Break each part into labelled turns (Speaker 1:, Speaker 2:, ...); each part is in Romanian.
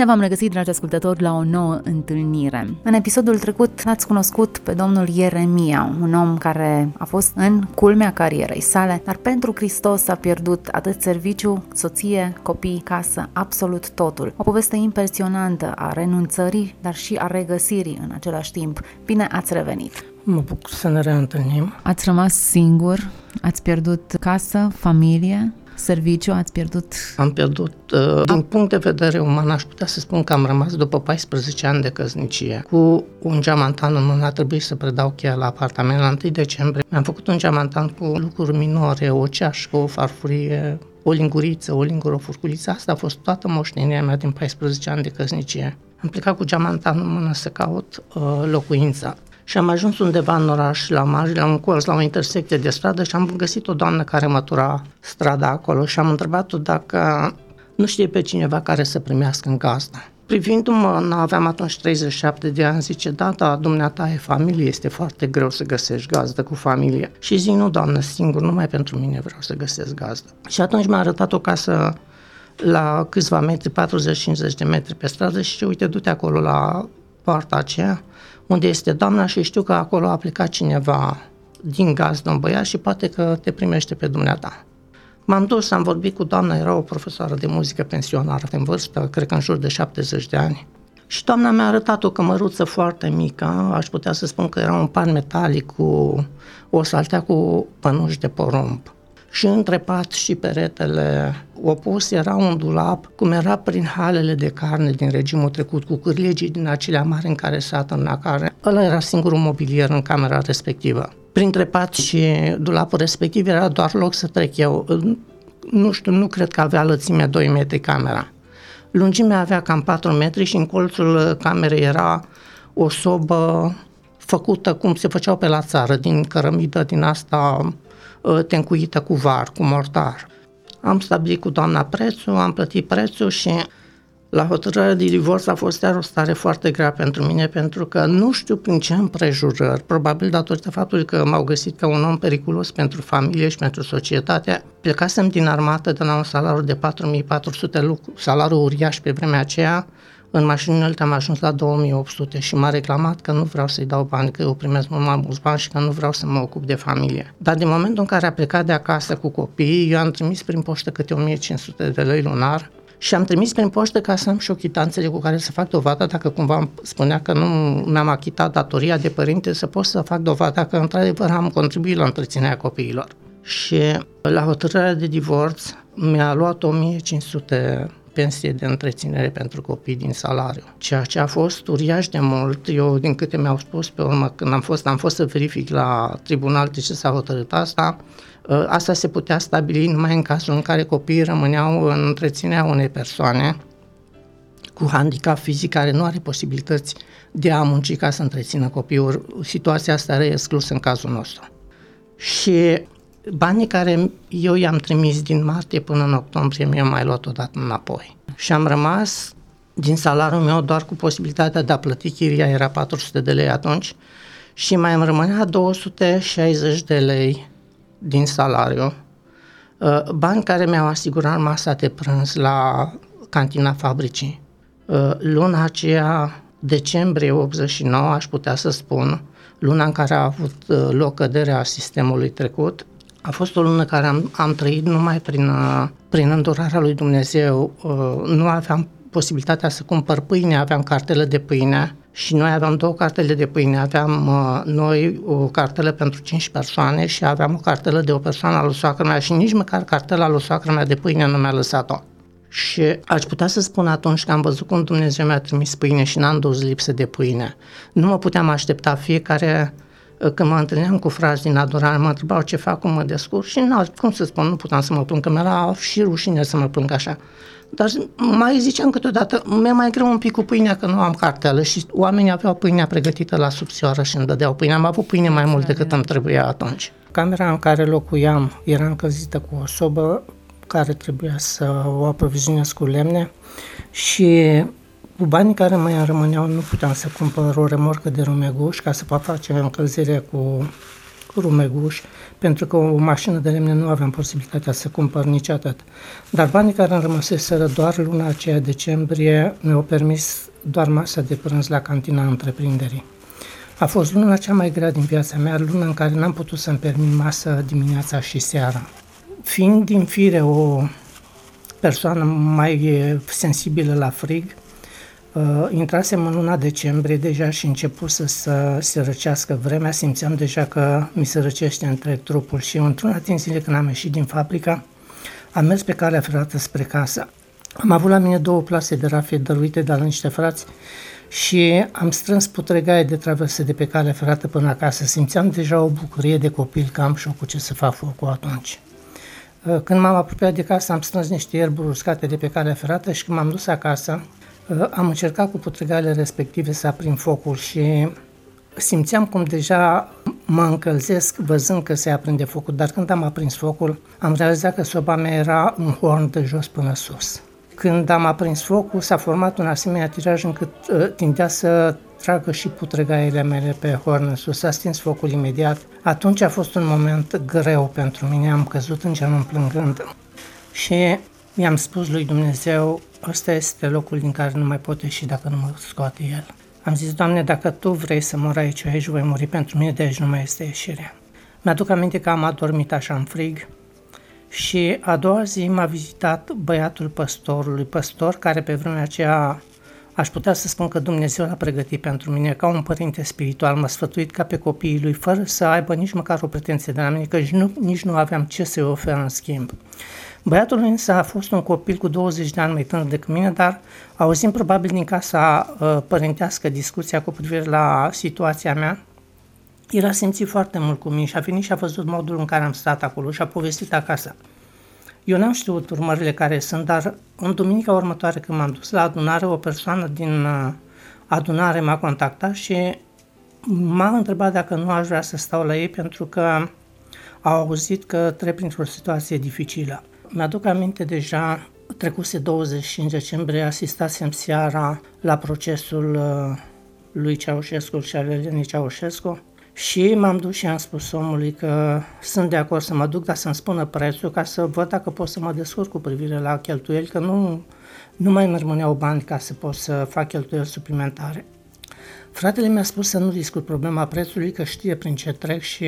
Speaker 1: Bine v-am regăsit, dragi ascultători, la o nouă întâlnire. În episodul trecut ați cunoscut pe domnul Ieremia, un om care a fost în culmea carierei sale, dar pentru Hristos a pierdut atât serviciu, soție, copii, casă, absolut totul. O poveste impresionantă a renunțării, dar și a regăsirii în același timp. Bine ați revenit!
Speaker 2: Mă bucur să ne reîntâlnim.
Speaker 1: Ați rămas singur, ați pierdut casă, familie, serviciu ați pierdut?
Speaker 2: Am pierdut. Uh, din punct de vedere uman, aș putea să spun că am rămas după 14 ani de căsnicie. Cu un geamantan în mână a trebuit să predau cheia la apartament la 1 decembrie. Mi-am făcut un geamantan cu lucruri minore, o ceașcă, o farfurie, o linguriță, o lingură, o furculiță. Asta a fost toată moștenirea mea din 14 ani de căsnicie. Am plecat cu geamantanul în mână să caut uh, locuința. Și am ajuns undeva în oraș, la marge, la un colț, la o intersecție de stradă și am găsit o doamnă care mătura strada acolo și am întrebat-o dacă nu știe pe cineva care să primească în gazdă. Privindu-mă, aveam atunci 37 de ani, zice, da, da, dumneata e familie, este foarte greu să găsești gazdă cu familie. Și zic, nu, doamnă, singur, numai pentru mine vreau să găsesc gazdă. Și atunci mi-a arătat o casă la câțiva metri, 40-50 de metri pe stradă și uite, du-te acolo la poarta aceea unde este doamna și știu că acolo a plecat cineva din gaz, un băiat și poate că te primește pe dumneata. M-am dus, am vorbit cu doamna, era o profesoară de muzică pensionară în vârstă, cred că în jur de 70 de ani. Și doamna mi-a arătat o cămăruță foarte mică, aș putea să spun că era un pan metalic cu o saltea cu pănuși de porumb și între pat și peretele opus era un dulap, cum era prin halele de carne din regimul trecut, cu cârlegii din acelea mari în care se atârna carne. Ăla era singurul mobilier în camera respectivă. Printre pat și dulapul respectiv era doar loc să trec eu. Nu știu, nu cred că avea lățimea 2 metri camera. Lungimea avea cam 4 metri și în colțul camerei era o sobă făcută cum se făceau pe la țară, din cărămidă din asta Uh, tencuită cu var, cu mortar. Am stabilit cu doamna prețul, am plătit prețul și la hotărârea de divorț a fost iar o stare foarte grea pentru mine, pentru că nu știu prin ce împrejurări, probabil datorită faptului că m-au găsit ca un om periculos pentru familie și pentru societate. Plecasem din armată de la un salariu de 4400 lucru, salariu uriaș pe vremea aceea, în mașinile am ajuns la 2800 și m-a reclamat că nu vreau să-i dau bani, că eu primesc mult mai mulți bani și că nu vreau să mă ocup de familie. Dar din momentul în care a plecat de acasă cu copiii, eu am trimis prin poștă câte 1500 de lei lunar și am trimis prin poștă ca să am și chitanțele cu care să fac dovada dacă cumva spunea că nu mi-am achitat datoria de părinte, să pot să fac dovada că într-adevăr am contribuit la întreținerea copiilor. Și la hotărârea de divorț mi-a luat 1500 pensie de întreținere pentru copii din salariu, ceea ce a fost uriaș de mult. Eu, din câte mi-au spus pe urmă, când am fost, am fost să verific la tribunal de ce s-a hotărât asta, ă, asta se putea stabili numai în cazul în care copiii rămâneau în întreținerea unei persoane cu handicap fizic care nu are posibilități de a munci ca să întrețină copiii. Situația asta era exclusă în cazul nostru. Și Banii care eu i-am trimis din martie până în octombrie mi-au mai luat odată înapoi. Și am rămas din salariul meu doar cu posibilitatea de a plăti chiria, era 400 de lei atunci, și mai îmi rămânea 260 de lei din salariu, uh, bani care mi-au asigurat masa de prânz la cantina fabricii. Uh, luna aceea, decembrie 89, aș putea să spun, luna în care a avut uh, loc căderea sistemului trecut, a fost o lună care am, am trăit numai prin, uh, prin îndurarea lui Dumnezeu. Uh, nu aveam posibilitatea să cumpăr pâine, aveam cartele de pâine și noi aveam două cartele de pâine. Aveam uh, noi o cartelă pentru 5 persoane și aveam o cartelă de o persoană a lui soacră mea și nici măcar cartela lui soacră mea de pâine nu mi-a lăsat-o. Și aș putea să spun atunci că am văzut cum Dumnezeu mi-a trimis pâine și n-am dus lipsă de pâine. Nu mă puteam aștepta fiecare când mă întâlneam cu frați din adorare, mă întrebau ce fac, cum mă descurc și nu, cum să spun, nu puteam să mă plâng, că mi-era și rușine să mă plâng așa. Dar mai ziceam câteodată, mi-e mai greu un pic cu pâinea că nu am cartelă și oamenii aveau pâinea pregătită la subțioară și îmi dădeau pâine. Am avut pâine mai mult decât îmi trebuia atunci. Camera în care locuiam era încălzită cu o sobă care trebuia să o aprovizionez cu lemne și cu banii care mai rămâneau nu puteam să cumpăr o remorcă de rumeguș ca să pot face încălzire cu rumeguș, pentru că o mașină de lemne nu aveam posibilitatea să cumpăr nici atât. Dar banii care îmi rămăseseră doar luna aceea decembrie mi-au permis doar masa de prânz la cantina întreprinderii. A fost luna cea mai grea din viața mea, luna în care n-am putut să-mi permit masă dimineața și seara. Fiind din fire o persoană mai sensibilă la frig, Uh, intrasem în luna decembrie deja și început să, să se răcească vremea, simțeam deja că mi se răcește întreg trupul și într-una din zile când am ieșit din fabrica, am mers pe calea ferată spre casă. Am avut la mine două plase de rafie dăruite de la niște frați și am strâns putregaie de traverse de pe calea ferată până acasă. Simțeam deja o bucurie de copil că am și cu ce să fac focul atunci. Uh, când m-am apropiat de casă, am strâns niște ierburi uscate de pe calea ferată și când m-am dus acasă, Uh, am încercat cu putregale respective să aprind focul și simțeam cum deja mă încălzesc văzând că se aprinde focul, dar când am aprins focul, am realizat că soba mea era un horn de jos până sus. Când am aprins focul, s-a format un asemenea tiraj încât uh, tindea să tragă și putregaiele mele pe horn în sus. S-a stins focul imediat. Atunci a fost un moment greu pentru mine, am căzut în genunchi plângând. Și i-am spus lui Dumnezeu, ăsta este locul din care nu mai pot ieși dacă nu mă scoate El. Am zis, Doamne, dacă Tu vrei să mor aici, aici voi muri, pentru mine de aici nu mai este ieșirea. Mi-aduc aminte că am adormit așa în frig și a doua zi m-a vizitat băiatul păstorului, păstor care pe vremea aceea aș putea să spun că Dumnezeu l-a pregătit pentru mine ca un părinte spiritual, m-a sfătuit ca pe copiii lui, fără să aibă nici măcar o pretenție de la mine, că nici nu, nici nu aveam ce să-i ofer în schimb. Băiatul însă a fost un copil cu 20 de ani mai tânăr decât mine, dar auzind probabil din casa uh, părintească discuția cu privire la situația mea, el a simțit foarte mult cu mine și a venit și a văzut modul în care am stat acolo și a povestit acasă. Eu n-am știut urmările care sunt, dar în duminica următoare când m-am dus la adunare, o persoană din uh, adunare m-a contactat și m-a întrebat dacă nu aș vrea să stau la ei pentru că au auzit că trec printr-o situație dificilă. Mi-aduc aminte deja, trecuse 25 decembrie, asistasem seara la procesul uh, lui Ceaușescu și al Elenii Ceaușescu și m-am dus și am spus omului că sunt de acord să mă duc, dar să-mi spună prețul ca să văd dacă pot să mă descurc cu privire la cheltuieli, că nu, nu mai îmi rămâneau bani ca să pot să fac cheltuieli suplimentare. Fratele mi-a spus să nu discut problema prețului, că știe prin ce trec și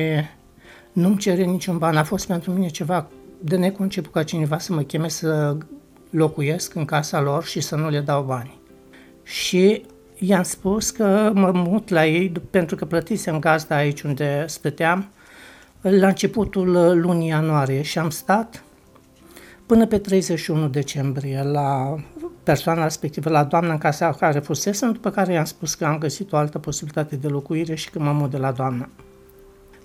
Speaker 2: nu-mi cere niciun ban. A fost pentru mine ceva de neconceput ca cineva să mă cheme să locuiesc în casa lor și să nu le dau bani. Și i-am spus că mă mut la ei pentru că plătisem gazda aici unde stăteam la începutul lunii ianuarie și am stat până pe 31 decembrie la persoana respectivă, la doamna în casa care fusesem, după care i-am spus că am găsit o altă posibilitate de locuire și că mă mut de la doamna.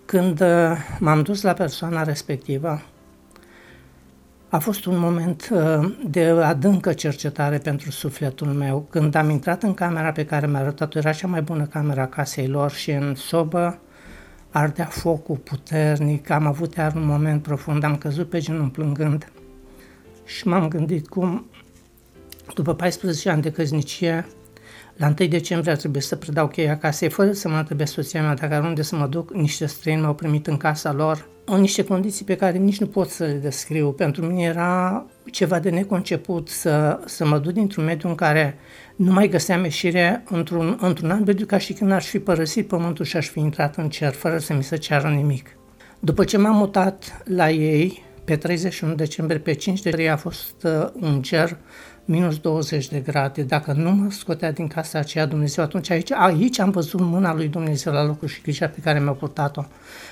Speaker 2: Când uh, m-am dus la persoana respectivă, a fost un moment uh, de adâncă cercetare pentru sufletul meu. Când am intrat în camera pe care mi-a arătat-o, era cea mai bună camera casei lor și în sobă ardea focul puternic, am avut iar un moment profund, am căzut pe genunchi plângând și m-am gândit cum, după 14 ani de căznicie, la 1 decembrie ar trebui să predau cheia casei, fără să mă întrebe soția mea dacă unde să mă duc, niște străini m-au primit în casa lor, în niște condiții pe care nici nu pot să le descriu. Pentru mine era ceva de neconceput să, să mă duc dintr-un mediu în care nu mai găseam ieșire într-un, într-un an mediu ca și când aș fi părăsit pământul și aș fi intrat în cer, fără să mi se ceară nimic. După ce m-am mutat la ei, pe 31 decembrie, pe 5 decembrie a fost uh, un cer minus 20 de grade, dacă nu mă scotea din casa aceea Dumnezeu, atunci aici, aici am văzut mâna lui Dumnezeu la locul și grija pe care mi-a purtat-o.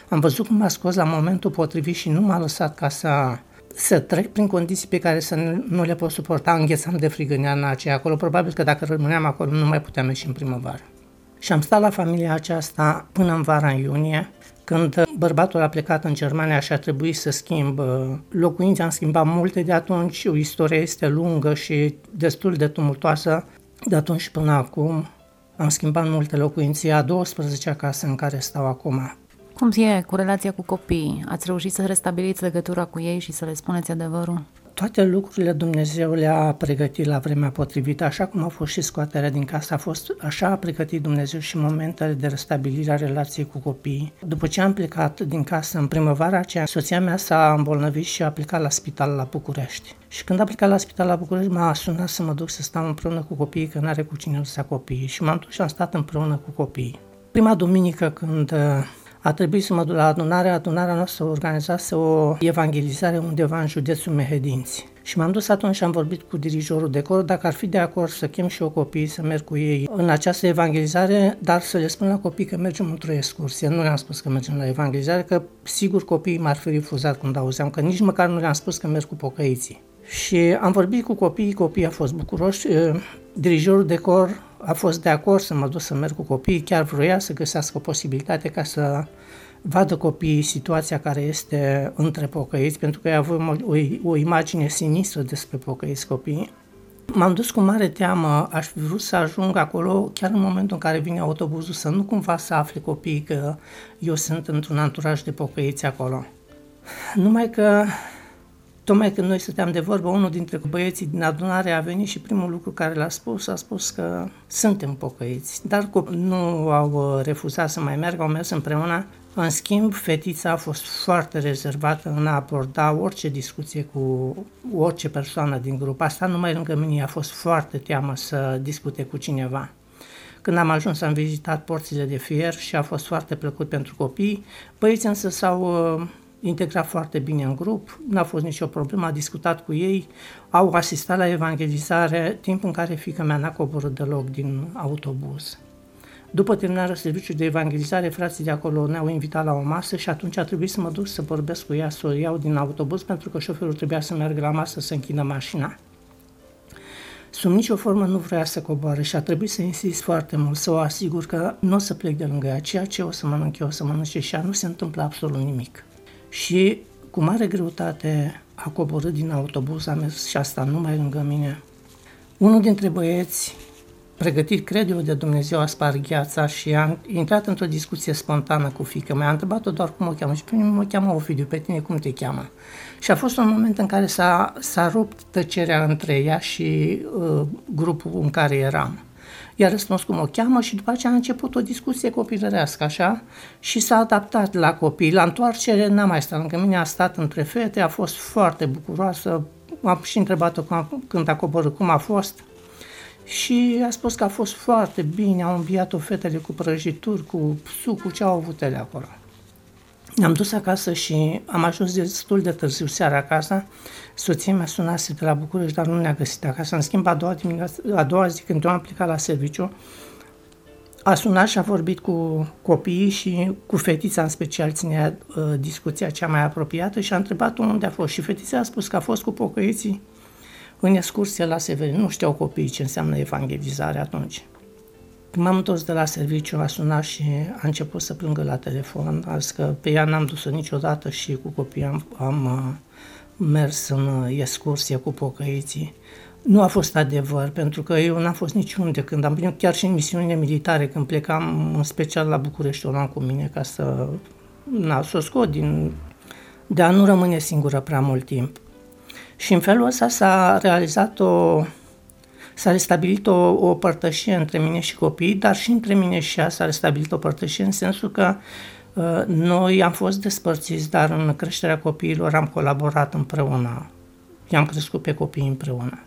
Speaker 2: Am văzut cum m-a scos la momentul potrivit și nu m-a lăsat ca să, să trec prin condiții pe care să nu, nu le pot suporta. Înghețam de frig în iarna aceea acolo. Probabil că dacă rămâneam acolo nu mai puteam ieși în primăvară. Și am stat la familia aceasta până în vara în iunie, când bărbatul a plecat în Germania și a trebuit să schimb locuințe, am schimbat multe de atunci, o istorie este lungă și destul de tumultoasă de atunci până acum. Am schimbat multe locuințe, a 12 acasă în care stau acum.
Speaker 1: Cum e cu relația cu copiii? Ați reușit să restabiliți legătura cu ei și să le spuneți adevărul?
Speaker 2: Toate lucrurile Dumnezeu le-a pregătit la vremea potrivită, așa cum a fost și scoaterea din casă, a fost așa a pregătit Dumnezeu și momentele de restabilire a relației cu copiii. După ce am plecat din casă în primăvara aceea, soția mea s-a îmbolnăvit și a plecat la spital la București. Și când a plecat la spital la București, m-a sunat să mă duc să stau împreună cu copiii, că n-are cu cine să copiii. Și m-am dus și am stat împreună cu copiii. Prima duminică când a trebuit să mă duc la adunare. Adunarea noastră organizase o evangelizare undeva în județul Mehedinți. Și m-am dus atunci și am vorbit cu dirijorul de cor dacă ar fi de acord să chem și eu copiii să merg cu ei în această evangelizare, dar să le spun la copii că mergem într-o excursie. Nu le-am spus că mergem la evangelizare, că sigur copiii m-ar fi refuzat când auzeam, că nici măcar nu le-am spus că merg cu pocăiții. Și am vorbit cu copiii, copiii au fost bucuroși, dirijorul de cor a fost de acord să mă duc să merg cu copiii, chiar vroia să găsească o posibilitate ca să vadă copiii situația care este între pocăiți, pentru că avem o, o, o imagine sinistră despre pocăiți copii. M-am dus cu mare teamă, aș fi vrut să ajung acolo chiar în momentul în care vine autobuzul, să nu cumva să afle copiii că eu sunt într-un anturaj de pocăiți acolo. Numai că Tocmai când noi stăteam de vorbă, unul dintre băieții din adunare a venit și primul lucru care l-a spus, a spus că suntem pocăiți. Dar nu au uh, refuzat să mai meargă, au mers împreună. În schimb, fetița a fost foarte rezervată în a aborda orice discuție cu orice persoană din grup. Asta numai lângă mine a fost foarte teamă să discute cu cineva. Când am ajuns, am vizitat porțile de fier și a fost foarte plăcut pentru copii. Băieții însă s-au uh, integrat foarte bine în grup, n-a fost nicio problemă, a discutat cu ei, au asistat la evangelizare, timp în care fica mea n-a coborât deloc din autobuz. După terminarea serviciului de evangelizare, frații de acolo ne-au invitat la o masă și atunci a trebuit să mă duc să vorbesc cu ea, să o iau din autobuz, pentru că șoferul trebuia să meargă la masă să închină mașina. Sub nicio formă nu vrea să coboare și a trebuit să insist foarte mult, să o asigur că nu o să plec de lângă ea, ceea ce o să mănânc eu, o să mănânce și ea, nu se întâmplă absolut nimic și cu mare greutate a coborât din autobuz, a mers și asta numai lângă mine. Unul dintre băieți, pregătit, cred eu, de Dumnezeu, a spart gheața și a intrat într-o discuție spontană cu fică mea. A întrebat-o doar cum o cheamă și pe mine mă cheamă Ovidiu, pe tine cum te cheamă? Și a fost un moment în care s-a, s-a rupt tăcerea între ea și uh, grupul în care eram i-a răspuns cum o cheamă și după aceea a început o discuție copilărească, așa, și s-a adaptat la copii. La întoarcere n-a mai stat lângă mine, a stat între fete, a fost foarte bucuroasă, am și întrebat-o când a coborât cum a fost și a spus că a fost foarte bine, au înviat-o fetele cu prăjituri, cu sucul, ce au avut ele acolo. Ne-am dus acasă și am ajuns destul de târziu seara acasă. Soția mea sunase de la București, dar nu ne-a găsit acasă. În schimb, a doua, dimineață, a doua zi, când eu am plecat la serviciu, a sunat și a vorbit cu copiii și cu fetița în special ținea uh, discuția cea mai apropiată și a întrebat unde a fost. Și fetița a spus că a fost cu pocăiții în excursie la Severin. Nu știau copiii ce înseamnă evangelizare atunci. Când m-am întors de la serviciu, a sunat și a început să plângă la telefon. A zis că pe ea n-am dus-o niciodată și cu copiii am, am uh, mers în uh, excursie cu pocăiții. Nu a fost adevăr, pentru că eu n-am fost niciunde când am venit, chiar și în misiunile militare, când plecam în special la București, o luam cu mine ca să, na, să o scot din, de a nu rămâne singură prea mult timp. Și în felul ăsta s-a realizat o s-a restabilit o, o părtășie între mine și copii, dar și între mine și ea s-a restabilit o părtășie în sensul că uh, noi am fost despărțiți, dar în creșterea copiilor am colaborat împreună. I-am crescut pe copii împreună.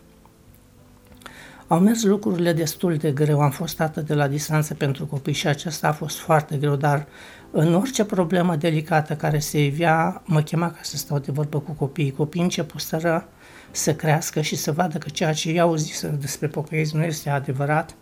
Speaker 2: Au mers lucrurile destul de greu, am fost atât de la distanță pentru copii și acesta a fost foarte greu, dar în orice problemă delicată care se ivea, mă chema ca să stau de vorbă cu copiii. Copiii începuseră să crească și să vadă că ceea ce i-au zis despre pocăiți nu este adevărat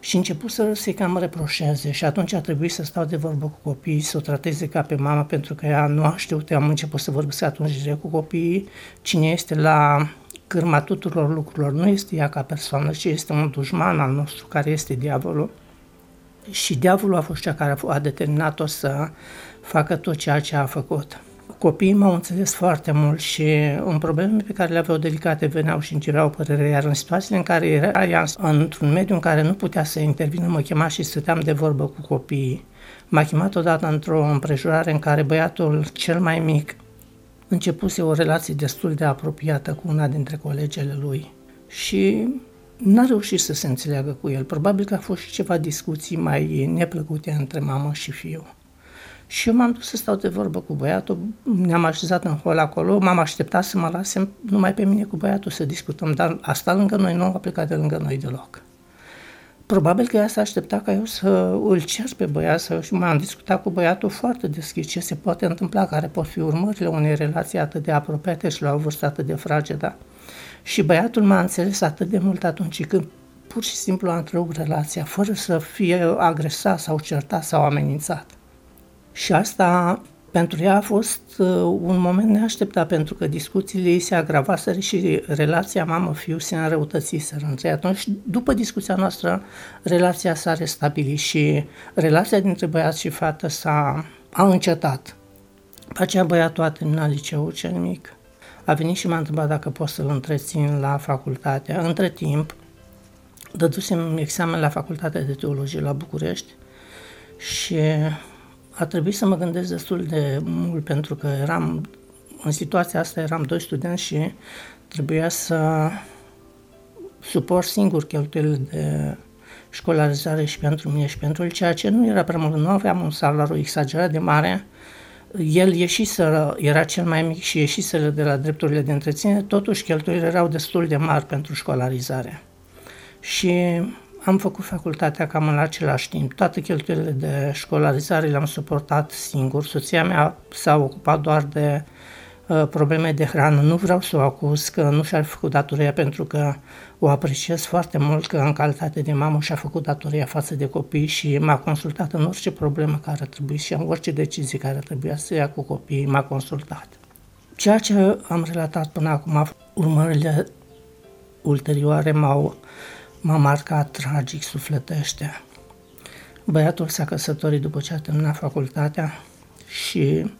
Speaker 2: și început să se cam reproșeze și atunci a trebuit să stau de vorbă cu copiii, să o trateze ca pe mama pentru că ea nu a știut, am început să vorbesc atunci direct cu copiii, cine este la cârma tuturor lucrurilor nu este ea ca persoană, ci este un dușman al nostru care este diavolul. și diavolul a fost cea care a determinat-o să facă tot ceea ce a făcut. Copiii m-au înțeles foarte mult și în problemele pe care le aveau delicate veneau și îmi cereau părere, iar în situațiile în care era ea într-un mediu în care nu putea să intervină, mă chema și stăteam de vorbă cu copiii. M-a chemat odată într-o împrejurare în care băiatul cel mai mic începuse o relație destul de apropiată cu una dintre colegele lui și n-a reușit să se înțeleagă cu el. Probabil că a fost și ceva discuții mai neplăcute între mamă și fiu. Și eu m-am dus să stau de vorbă cu băiatul, ne-am așezat în hol acolo, m-am așteptat să mă lase numai pe mine cu băiatul să discutăm, dar a stat lângă noi, nu a plecat de lângă noi deloc. Probabil că ea s-a așteptat ca eu să îl cer pe băiat să, și m-am discutat cu băiatul foarte deschis ce se poate întâmpla, care pot fi urmările unei relații atât de apropiate și la o vârstă atât de fragedă. Și băiatul m-a înțeles atât de mult atunci când pur și simplu a întrerupt relația, fără să fie agresat sau certat sau amenințat. Și asta pentru ea a fost uh, un moment neașteptat, pentru că discuțiile ei se agravaseră și relația mamă-fiu se înrăutățiseră între atunci. După discuția noastră, relația s-a restabilit și relația dintre băiat și fată s-a a încetat. Pe aceea băiatul a terminat liceul cel mic. A venit și m-a întrebat dacă pot să-l întrețin la facultate. Între timp, dădusem examen la Facultatea de Teologie la București și a trebuit să mă gândesc destul de mult pentru că eram, în situația asta eram doi studenți și trebuia să suport singur cheltuielile de școlarizare și pentru mine și pentru el, ceea ce nu era prea mult. Nu aveam un salariu exagerat de mare. El ieșiseră, era cel mai mic și ieșiseră de la drepturile de întreținere, totuși cheltuielile erau destul de mari pentru școlarizare. Și am făcut facultatea cam în același timp. Toate cheltuielile de școlarizare le-am suportat singur. Soția mea s-a ocupat doar de uh, probleme de hrană. Nu vreau să o acuz că nu și-a făcut datoria pentru că o apreciez foarte mult că în calitate de mamă și-a făcut datoria față de copii și m-a consultat în orice problemă care trebuie și în orice decizie care trebuia să ia cu copiii, m-a consultat. Ceea ce am relatat până acum, urmările ulterioare m-au m-a marcat tragic sufletește. Băiatul s-a căsătorit după ce a terminat facultatea și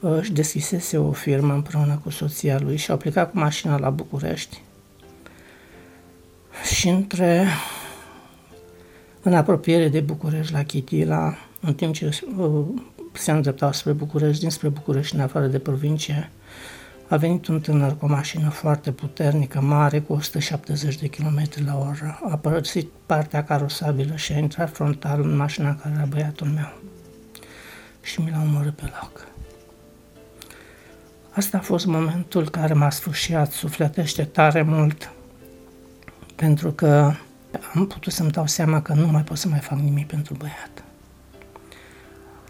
Speaker 2: uh, își deschisese o firmă împreună cu soția lui și au plecat cu mașina la București. Și între în apropiere de București la Chitila, în timp ce uh, se îndreptau spre București, dinspre București, în afară de provincie, a venit un tânăr cu o mașină foarte puternică, mare, cu 170 de km la oră. A părăsit partea carosabilă și a intrat frontal în mașina care era băiatul meu. Și mi l-a omorât pe loc. Asta a fost momentul care m-a sfârșit sufletește tare mult, pentru că am putut să-mi dau seama că nu mai pot să mai fac nimic pentru băiat.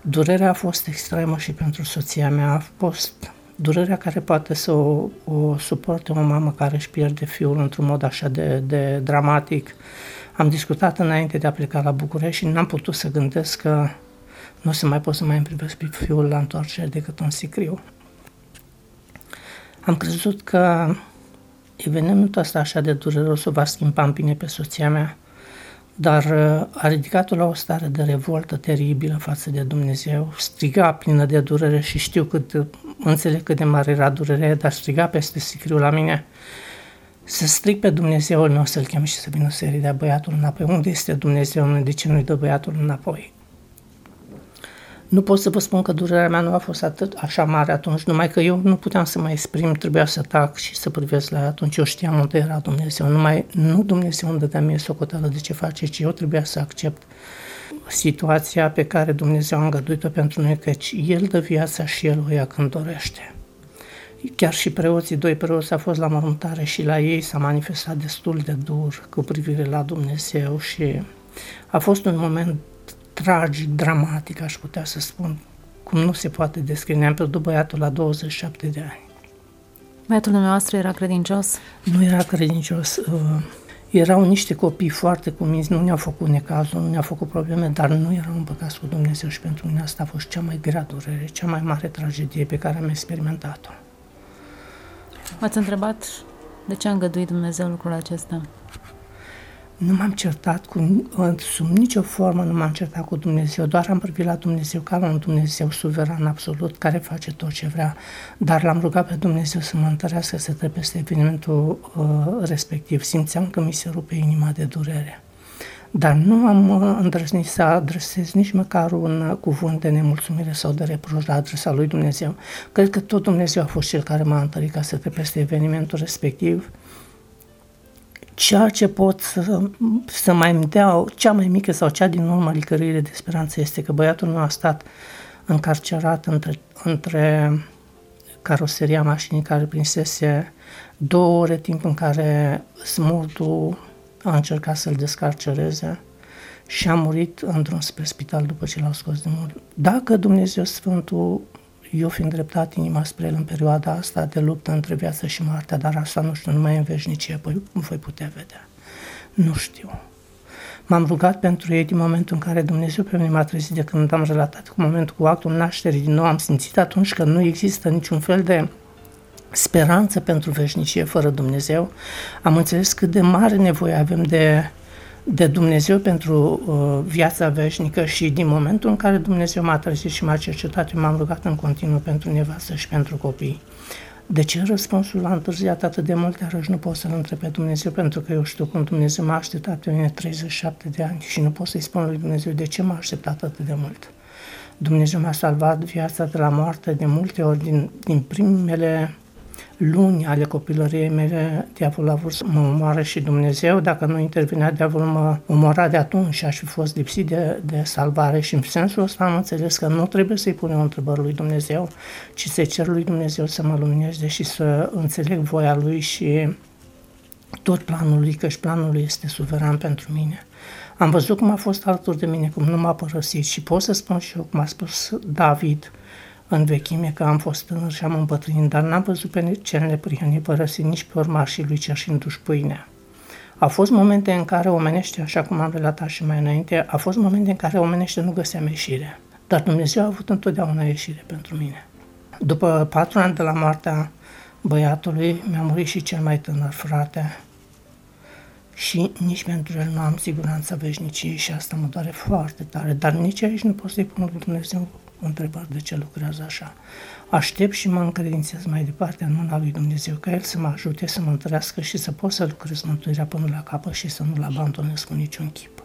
Speaker 2: Durerea a fost extremă și pentru soția mea a fost durerea care poate să o, o suporte o mamă care își pierde fiul într-un mod așa de, de dramatic. Am discutat înainte de a pleca la București și n-am putut să gândesc că nu o să mai pot să mai îmi privesc pe fiul la întoarcere decât în sicriu. Am crezut că evenimentul ăsta așa de dureros o va schimba în bine pe soția mea dar uh, a ridicat-o la o stare de revoltă teribilă față de Dumnezeu, striga plină de durere și știu cât, înțeleg cât de mare era durerea, dar striga peste sicriu la mine să strig pe Dumnezeul meu să-l chem și să vină să dea băiatul înapoi. Unde este Dumnezeu? De ce nu-i dă băiatul înapoi? Nu pot să vă spun că durerea mea nu a fost atât așa mare atunci, numai că eu nu puteam să mai exprim, trebuia să tac și să privesc la atunci. Eu știam unde era Dumnezeu, numai nu Dumnezeu îmi dădea mie socoteală de ce face, ci eu trebuia să accept situația pe care Dumnezeu a îngăduit-o pentru noi, căci El dă viața și El o ia când dorește. Chiar și preoții, doi preoți au fost la mormântare și la ei s-a manifestat destul de dur cu privire la Dumnezeu și a fost un moment tragic, dramatic, aș putea să spun, cum nu se poate descrie. Ne-am pierdut băiatul la 27 de ani.
Speaker 1: Băiatul dumneavoastră era credincios?
Speaker 2: Nu era credincios. Uh, erau niște copii foarte cuminți, nu ne-au făcut necazul, nu ne-au făcut probleme, dar nu erau împăcați cu Dumnezeu și pentru mine asta a fost cea mai grea durere, cea mai mare tragedie pe care am experimentat-o.
Speaker 1: M-ați întrebat de ce a îngăduit Dumnezeu lucrul acesta?
Speaker 2: Nu m-am certat cu, sub nicio formă nu m-am certat cu Dumnezeu, doar am privit la Dumnezeu ca un Dumnezeu suveran absolut care face tot ce vrea, dar l-am rugat pe Dumnezeu să mă întărească să trec peste evenimentul uh, respectiv. Simțeam că mi se rupe inima de durere. Dar nu am uh, îndrăznit să adresez nici măcar un uh, cuvânt de nemulțumire sau de reproș la adresa lui Dumnezeu. Cred că tot Dumnezeu a fost cel care m-a întărit ca să trec peste evenimentul respectiv ceea ce pot să, să mai îmi dea cea mai mică sau cea din urmă licărire de speranță este că băiatul meu a stat încarcerat între, între caroseria mașinii care prinsese două ore timp în care smurtul a încercat să-l descarcereze și a murit într-un spre spital după ce l-au scos de mult. Dacă Dumnezeu Sfântul eu fiind dreptat inima spre el în perioada asta de luptă între viață și moarte, dar asta nu știu, numai în veșnicie, păi nu voi putea vedea. Nu știu. M-am rugat pentru ei din momentul în care Dumnezeu pe mine m-a trezit de când am relatat cu momentul cu actul nașterii din nou, am simțit atunci că nu există niciun fel de speranță pentru veșnicie fără Dumnezeu. Am înțeles cât de mare nevoie avem de de Dumnezeu pentru uh, viața veșnică și din momentul în care Dumnezeu m-a trezit și m-a cercetat, eu m-am rugat în continuu pentru nevastă și pentru copii. De ce răspunsul a întârziat atât de mult, iarăși nu pot să-L întreb pe Dumnezeu, pentru că eu știu cum Dumnezeu m-a așteptat pe mine 37 de ani și nu pot să-i spun lui Dumnezeu de ce m-a așteptat atât de mult. Dumnezeu m-a salvat viața de la moarte de multe ori din, din primele luni ale copilăriei mele, diavolul a vrut să mă omoare și Dumnezeu, dacă nu intervenea, diavolul mă omora de atunci. Și aș fi fost lipsit de, de salvare și în sensul ăsta am înțeles că nu trebuie să-i punem întrebări lui Dumnezeu, ci să cer lui Dumnezeu să mă luminește și să înțeleg voia lui și tot planul lui, că și planul lui este suveran pentru mine. Am văzut cum a fost alături de mine, cum nu m-a părăsit și pot să spun și eu, cum a spus David, în vechime că am fost tânăr și am împătrânit, dar n-am văzut pe cel neprihănit părăsit nici pe urmașii lui cerșindu-și pâinea. Au fost momente în care omenește, așa cum am relatat și mai înainte, a fost momente în care omenește nu găseam ieșire. Dar Dumnezeu a avut întotdeauna ieșire pentru mine. După patru ani de la moartea băiatului, mi-a murit și cel mai tânăr frate și nici pentru el nu am siguranța veșniciei și asta mă doare foarte tare, dar nici aici nu pot să-i pun lui Dumnezeu întrebat de ce lucrează așa. Aștept și mă încredințez mai departe în mâna lui Dumnezeu, ca El să mă ajute să mă întărească și să pot să lucrez mântuirea până la capăt și să nu-L abandonez cu niciun chip.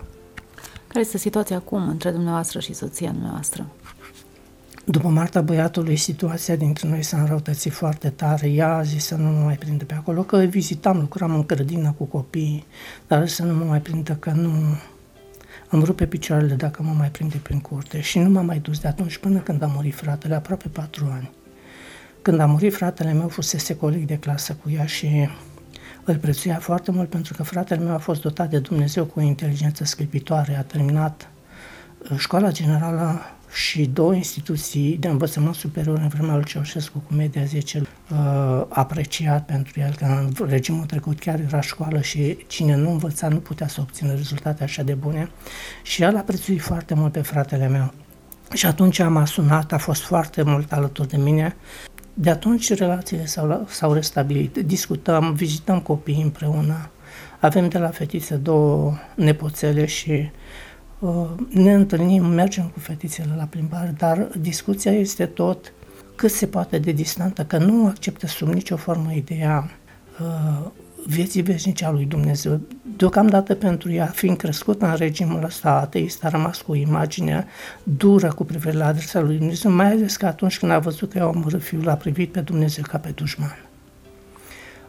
Speaker 1: Care este situația acum între dumneavoastră și soția dumneavoastră?
Speaker 2: După Marta băiatului, situația dintre noi s-a înrăutățit foarte tare. Ea a zis să nu mă mai prindă pe acolo, că vizitam, lucram în grădină cu copiii, dar să nu mă mai prindă, că nu, îmi rupe picioarele dacă mă mai prinde prin curte și nu m-am mai dus de atunci până când a murit fratele, aproape patru ani. Când a murit fratele meu, fusese coleg de clasă cu ea și îl prețuia foarte mult pentru că fratele meu a fost dotat de Dumnezeu cu o inteligență sclipitoare, a terminat uh, școala generală și două instituții de învățământ superior în vremea lui Ceaușescu cu media 10 uh, apreciat pentru el, că în regimul trecut chiar era școală și cine nu învăța nu putea să obțină rezultate așa de bune și el a prețuit foarte mult pe fratele meu. Și atunci am asunat, a fost foarte mult alături de mine. De atunci relațiile s-au, s-au restabilit, discutăm, vizităm copiii împreună. Avem de la fetițe două nepoțele și Uh, ne întâlnim, mergem cu fetițele la plimbare, dar discuția este tot cât se poate de distantă, că nu acceptă sub nicio formă ideea uh, vieții veșnice a lui Dumnezeu. Deocamdată pentru ea, fiind crescută în regimul ăsta ateist, a rămas cu imaginea dură cu privire la adresa lui Dumnezeu, mai ales că atunci când a văzut că eu am omorât fiul, a privit pe Dumnezeu ca pe dușman.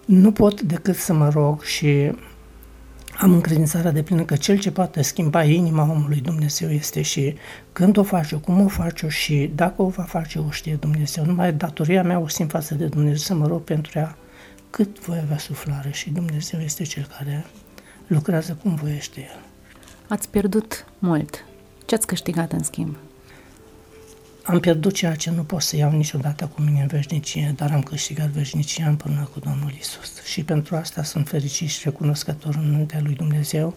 Speaker 2: Nu pot decât să mă rog și am încredințarea de plină că cel ce poate schimba inima omului Dumnezeu este și când o face, cum o face și dacă o va face, o știe Dumnezeu. Numai datoria mea o simt față de Dumnezeu să mă rog pentru ea cât voi avea suflare și Dumnezeu este cel care lucrează cum voiește El.
Speaker 1: Ați pierdut mult. Ce ați câștigat în schimb?
Speaker 2: Am pierdut ceea ce nu pot să iau niciodată cu mine în veșnicie, dar am câștigat veșnicia împreună cu Domnul Isus. Și pentru asta sunt fericit și recunoscător în mintea lui Dumnezeu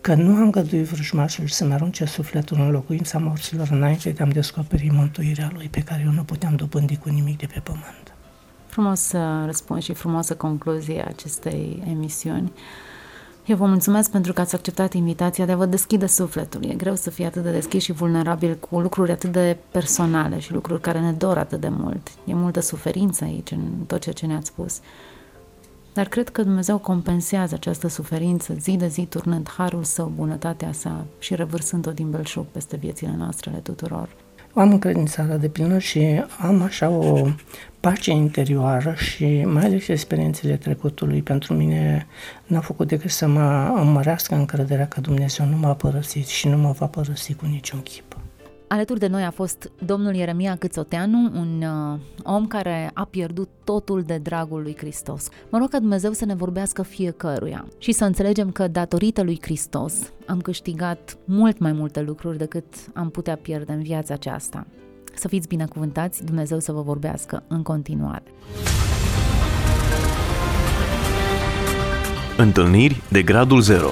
Speaker 2: că nu am găduit vrăjmașul să-mi arunce sufletul în locuința morților înainte de a-mi descoperi mântuirea lui pe care eu nu puteam dobândi cu nimic de pe pământ.
Speaker 1: Frumos să răspund și frumoasă concluzie acestei emisiuni. Eu vă mulțumesc pentru că ați acceptat invitația de a vă deschide sufletul. E greu să fii atât de deschis și vulnerabil cu lucruri atât de personale și lucruri care ne dor atât de mult. E multă suferință aici în tot ceea ce ne-ați spus. Dar cred că Dumnezeu compensează această suferință zi de zi, turnând harul său, bunătatea sa și revărsând-o din belșug peste viețile noastre ale tuturor.
Speaker 2: Am încredințarea de plină și am așa o pace interioară și mai ales experiențele trecutului pentru mine n-a făcut decât să mă îmărească încrederea că Dumnezeu nu m-a părăsit și nu mă va părăsi cu niciun chip.
Speaker 1: Alături de noi a fost domnul Ieremia Câțoteanu, un uh, om care a pierdut totul de dragul lui Hristos. Mă rog ca Dumnezeu să ne vorbească fiecăruia și să înțelegem că datorită lui Hristos am câștigat mult mai multe lucruri decât am putea pierde în viața aceasta. Să fiți binecuvântați, Dumnezeu să vă vorbească în continuare.
Speaker 3: Întâlniri de gradul 0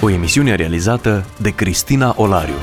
Speaker 3: O emisiune realizată de Cristina Olariu.